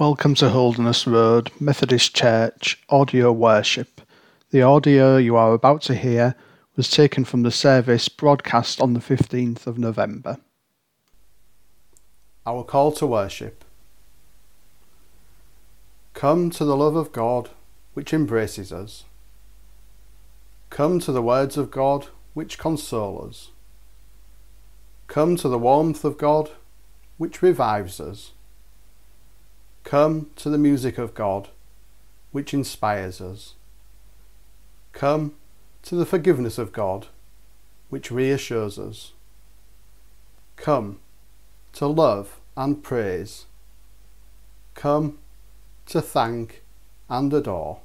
Welcome to Holderness Road Methodist Church audio worship. The audio you are about to hear was taken from the service broadcast on the 15th of November. Our call to worship. Come to the love of God which embraces us. Come to the words of God which console us. Come to the warmth of God which revives us. Come to the music of God, which inspires us. Come to the forgiveness of God, which reassures us. Come to love and praise. Come to thank and adore.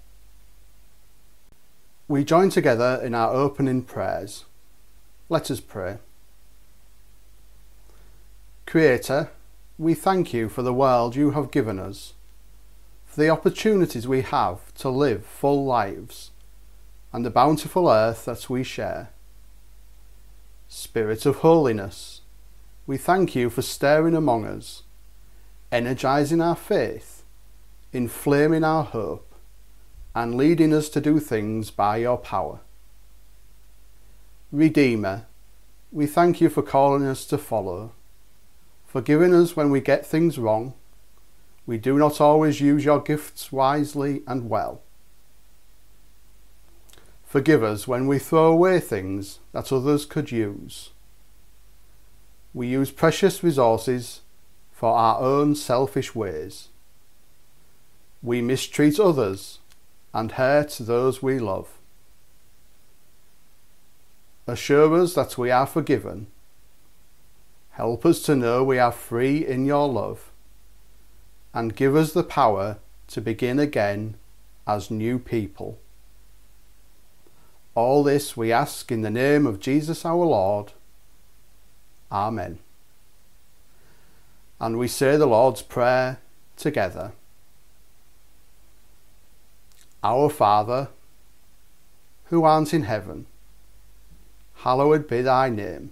We join together in our opening prayers. Let us pray. Creator, we thank you for the world you have given us, for the opportunities we have to live full lives, and the bountiful earth that we share. Spirit of holiness, we thank you for stirring among us, energizing our faith, inflaming our hope, and leading us to do things by your power. Redeemer, we thank you for calling us to follow forgiving us when we get things wrong. We do not always use your gifts wisely and well. Forgive us when we throw away things that others could use. We use precious resources for our own selfish ways. We mistreat others and hurt those we love. Assure us that we are forgiven Help us to know we are free in your love and give us the power to begin again as new people. All this we ask in the name of Jesus our Lord. Amen. And we say the Lord's Prayer together. Our Father, who art in heaven, hallowed be thy name.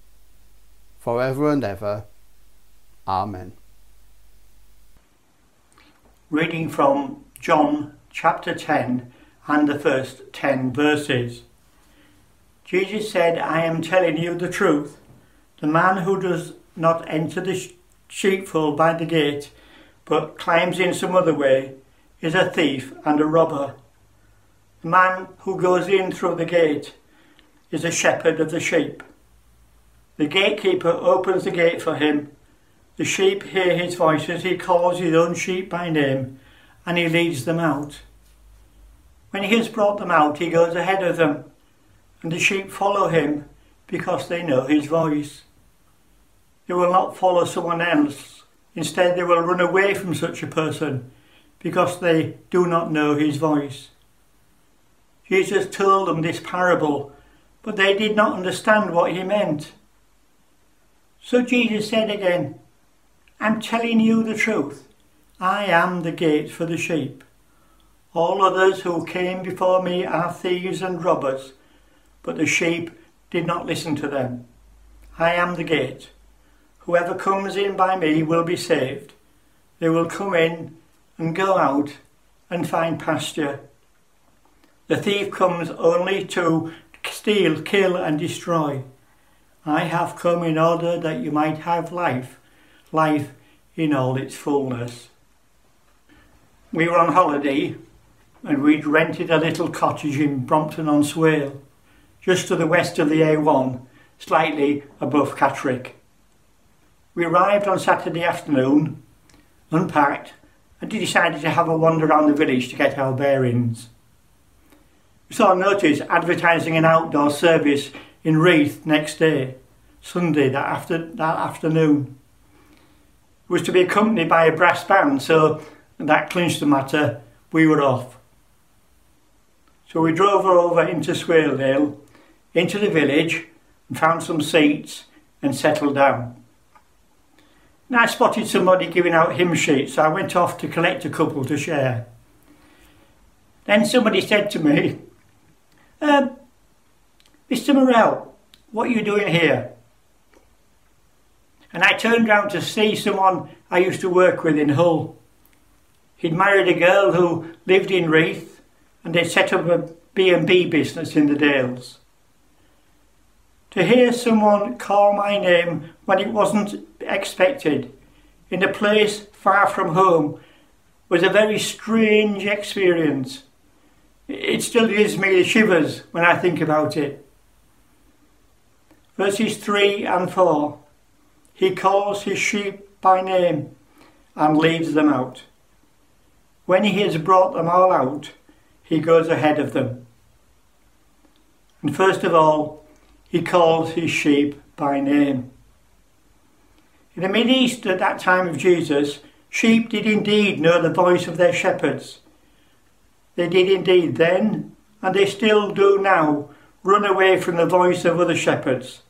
forever and ever. Amen. Reading from John chapter 10 and the first 10 verses. Jesus said, I am telling you the truth. The man who does not enter the sheepfold by the gate, but climbs in some other way, is a thief and a robber. The man who goes in through the gate is a shepherd of the sheep. The gatekeeper opens the gate for him. The sheep hear his voice as he calls his own sheep by name, and he leads them out. When he has brought them out, he goes ahead of them, and the sheep follow him because they know his voice. They will not follow someone else. Instead, they will run away from such a person because they do not know his voice. Jesus told them this parable, but they did not understand what he meant. So Jesus said again, I'm telling you the truth. I am the gate for the sheep. All others who came before me are thieves and robbers, but the sheep did not listen to them. I am the gate. Whoever comes in by me will be saved. They will come in and go out and find pasture. The thief comes only to steal, kill, and destroy. I have come in order that you might have life, life in all its fullness. We were on holiday and we'd rented a little cottage in Brompton on Swale, just to the west of the A1, slightly above Catterick. We arrived on Saturday afternoon, unpacked, and decided to have a wander around the village to get our bearings. We saw a notice advertising an outdoor service in Reeth next day, Sunday, that, after, that afternoon. Was to be accompanied by a brass band, so that clinched the matter. We were off. So we drove over into Swaledale, into the village, and found some seats and settled down. And I spotted somebody giving out hymn sheets, so I went off to collect a couple to share. Then somebody said to me, um, Mr. Morell, what are you doing here? And I turned round to see someone I used to work with in Hull. He'd married a girl who lived in Reeth and they'd set up a B&B business in the Dales. To hear someone call my name when it wasn't expected, in a place far from home, was a very strange experience. It still gives me the shivers when I think about it. Verses 3 and 4 He calls his sheep by name and leads them out. When he has brought them all out, he goes ahead of them. And first of all, he calls his sheep by name. In the Mid East at that time of Jesus, sheep did indeed know the voice of their shepherds. They did indeed then, and they still do now, run away from the voice of other shepherds,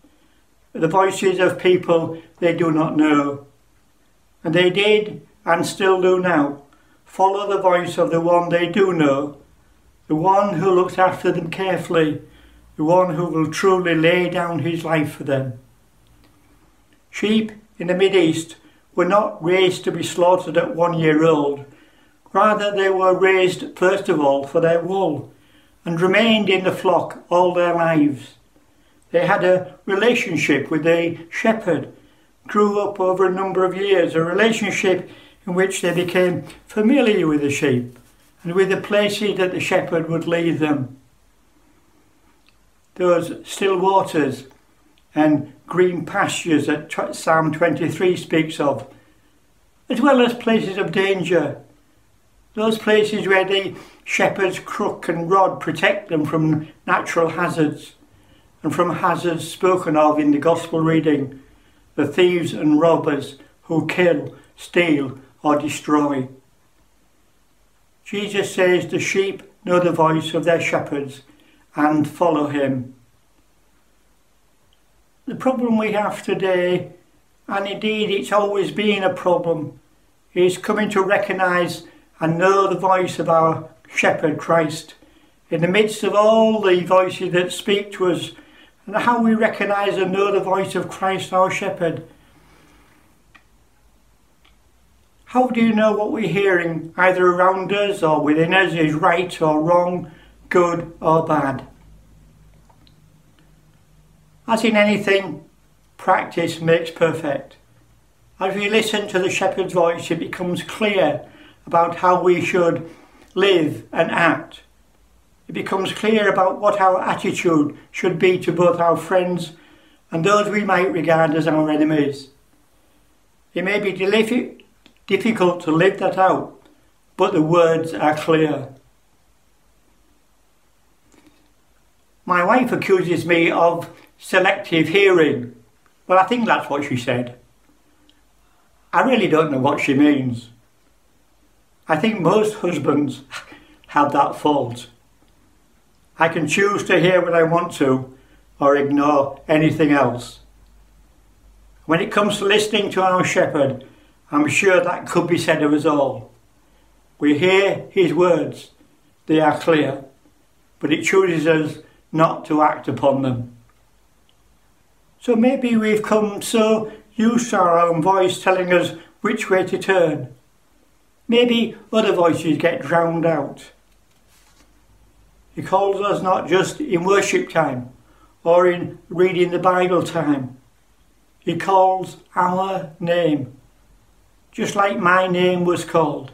the voices of people they do not know. And they did, and still do now, follow the voice of the one they do know, the one who looks after them carefully, the one who will truly lay down his life for them. Sheep in the Mid East were not raised to be slaughtered at one year old. Rather, they were raised first of all for their wool and remained in the flock all their lives. They had a relationship with a shepherd, grew up over a number of years, a relationship in which they became familiar with the sheep and with the places that the shepherd would lead them. Those still waters and green pastures that Psalm 23 speaks of, as well as places of danger. Those places where the shepherd's crook and rod protect them from natural hazards and from hazards spoken of in the Gospel reading, the thieves and robbers who kill, steal, or destroy. Jesus says the sheep know the voice of their shepherds and follow him. The problem we have today, and indeed it's always been a problem, is coming to recognise and know the voice of our shepherd Christ in the midst of all the voices that speak to us and how we recognise and know the voice of Christ our shepherd How do you know what we're hearing, either around us or within us, is right or wrong, good or bad? As in anything, practice makes perfect. As we listen to the shepherd's voice, it becomes clear about how we should live and act. It becomes clear about what our attitude should be to both our friends and those we might regard as our enemies. It may be difficult to live that out, but the words are clear. My wife accuses me of selective hearing. Well, I think that's what she said. I really don't know what she means. I think most husbands have that fault. I can choose to hear what I want to or ignore anything else. When it comes to listening to our shepherd, I'm sure that could be said of us all. We hear his words, they are clear, but it chooses us not to act upon them. So maybe we've come so used to our own voice telling us which way to turn. Maybe other voices get drowned out. He calls us not just in worship time or in reading the Bible time. He calls our name just like my name was called.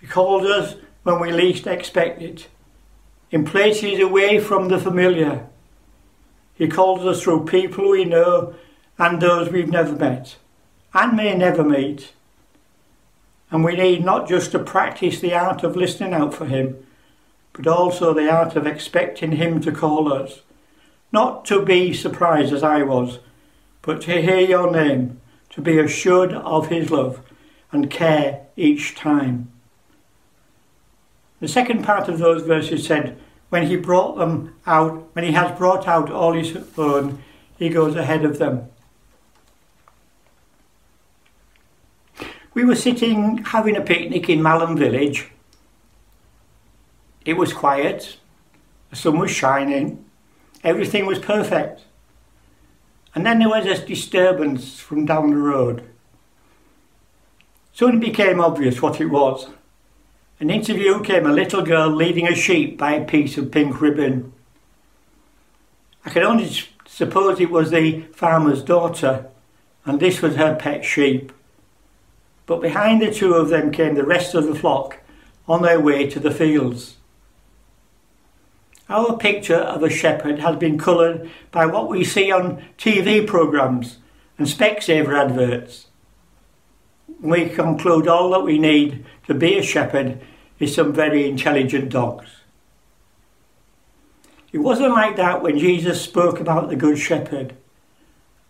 He called us when we least expect it, in places away from the familiar. He calls us through people we know and those we've never met and may never meet. And we need not just to practice the art of listening out for him, but also the art of expecting him to call us. Not to be surprised as I was, but to hear your name to be assured of his love and care each time. The second part of those verses said, when he brought them out, when he has brought out all his own, he goes ahead of them. We were sitting having a picnic in Malham village. It was quiet, the sun was shining, everything was perfect. And then there was a disturbance from down the road. Soon it became obvious what it was. An interview came a little girl leading a sheep by a piece of pink ribbon. I can only suppose it was the farmer's daughter, and this was her pet sheep. But behind the two of them came the rest of the flock on their way to the fields. Our picture of a shepherd has been coloured by what we see on TV programmes and Specsavers adverts. We conclude all that we need to be a shepherd is some very intelligent dogs. It wasn't like that when Jesus spoke about the Good Shepherd.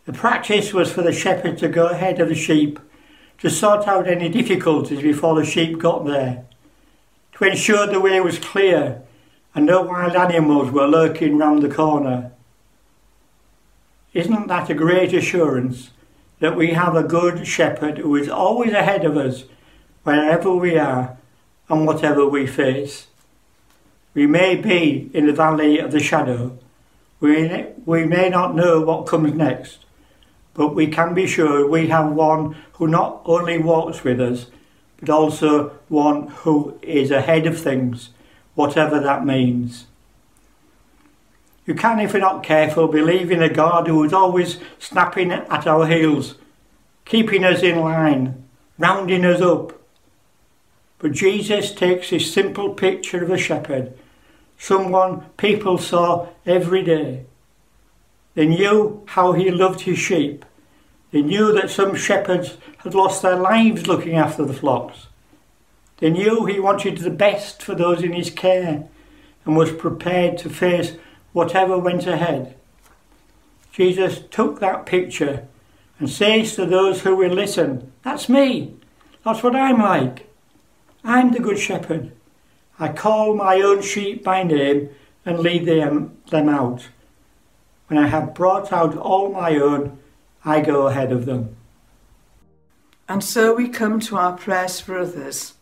The practice was for the shepherd to go ahead of the sheep to sort out any difficulties before the sheep got there, to ensure the way was clear and no wild animals were lurking round the corner. Isn't that a great assurance that we have a good shepherd who is always ahead of us wherever we are and whatever we face? We may be in the valley of the shadow, we, we may not know what comes next, but we can be sure we have one who not only walks with us, but also one who is ahead of things, whatever that means. You can, if you're not careful, believe in a God who is always snapping at our heels, keeping us in line, rounding us up. But Jesus takes this simple picture of a shepherd, someone people saw every day, they knew how he loved his sheep. They knew that some shepherds had lost their lives looking after the flocks. They knew he wanted the best for those in his care and was prepared to face whatever went ahead. Jesus took that picture and says to those who will listen, That's me. That's what I'm like. I'm the good shepherd. I call my own sheep by name and lead them, them out. When I have brought out all my own, I go ahead of them. And so we come to our prayers for others.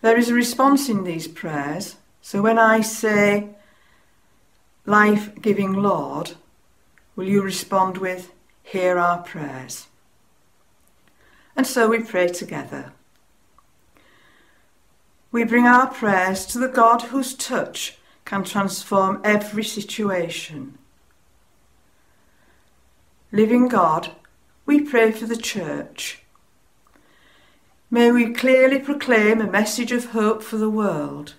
There is a response in these prayers. So when I say, Life giving Lord, will you respond with, Hear our prayers? And so we pray together. We bring our prayers to the God whose touch can transform every situation. Living God, we pray for the Church. May we clearly proclaim a message of hope for the world.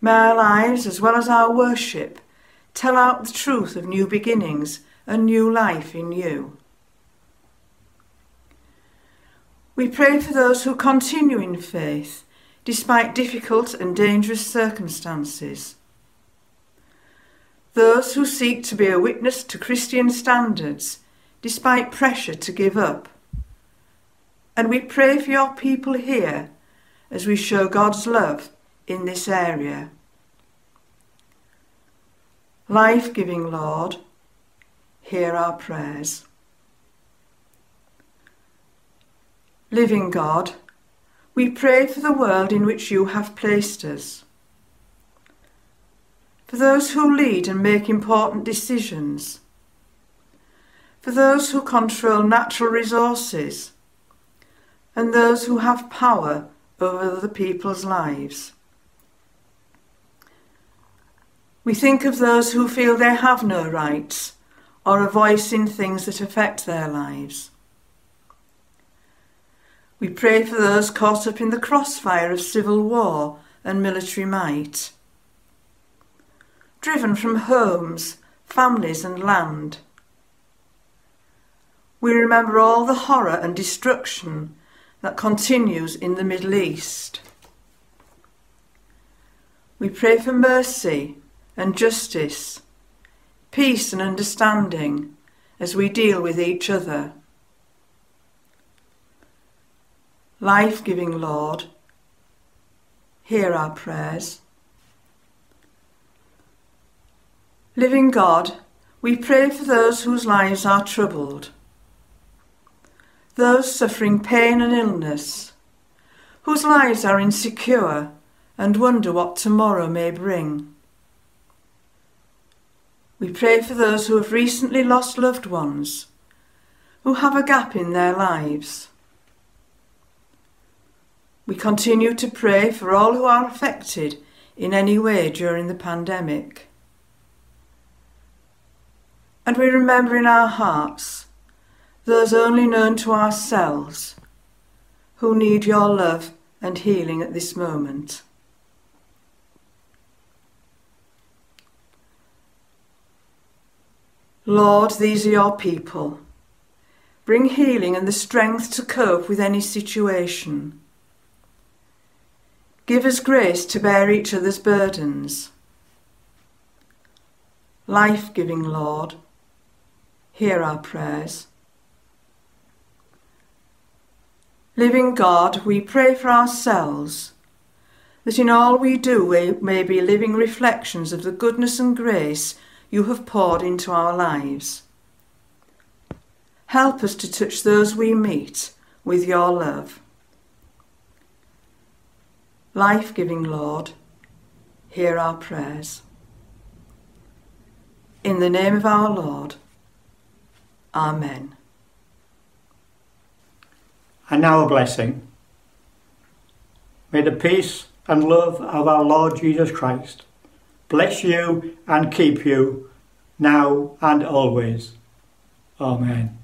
May our lives, as well as our worship, tell out the truth of new beginnings and new life in you. We pray for those who continue in faith despite difficult and dangerous circumstances. Those who seek to be a witness to Christian standards despite pressure to give up. And we pray for your people here as we show God's love in this area. Life giving Lord, hear our prayers. Living God, we pray for the world in which you have placed us. For those who lead and make important decisions. For those who control natural resources. And those who have power over the people's lives. We think of those who feel they have no rights or a voice in things that affect their lives. We pray for those caught up in the crossfire of civil war and military might. Driven from homes, families, and land. We remember all the horror and destruction that continues in the Middle East. We pray for mercy and justice, peace and understanding as we deal with each other. life giving Lord, hear our prayers. Living God, we pray for those whose lives are troubled, those suffering pain and illness, whose lives are insecure and wonder what tomorrow may bring. We pray for those who have recently lost loved ones, who have a gap in their lives. We continue to pray for all who are affected in any way during the pandemic. And we remember in our hearts those only known to ourselves who need your love and healing at this moment. Lord, these are your people. Bring healing and the strength to cope with any situation. Give us grace to bear each other's burdens. Life giving Lord, hear our prayers. Living God, we pray for ourselves, that in all we do we may be living reflections of the goodness and grace you have poured into our lives. Help us to touch those we meet with your love. Life giving Lord, hear our prayers. In the name of our Lord, Amen. And now a blessing. May the peace and love of our Lord Jesus Christ bless you and keep you now and always. Amen.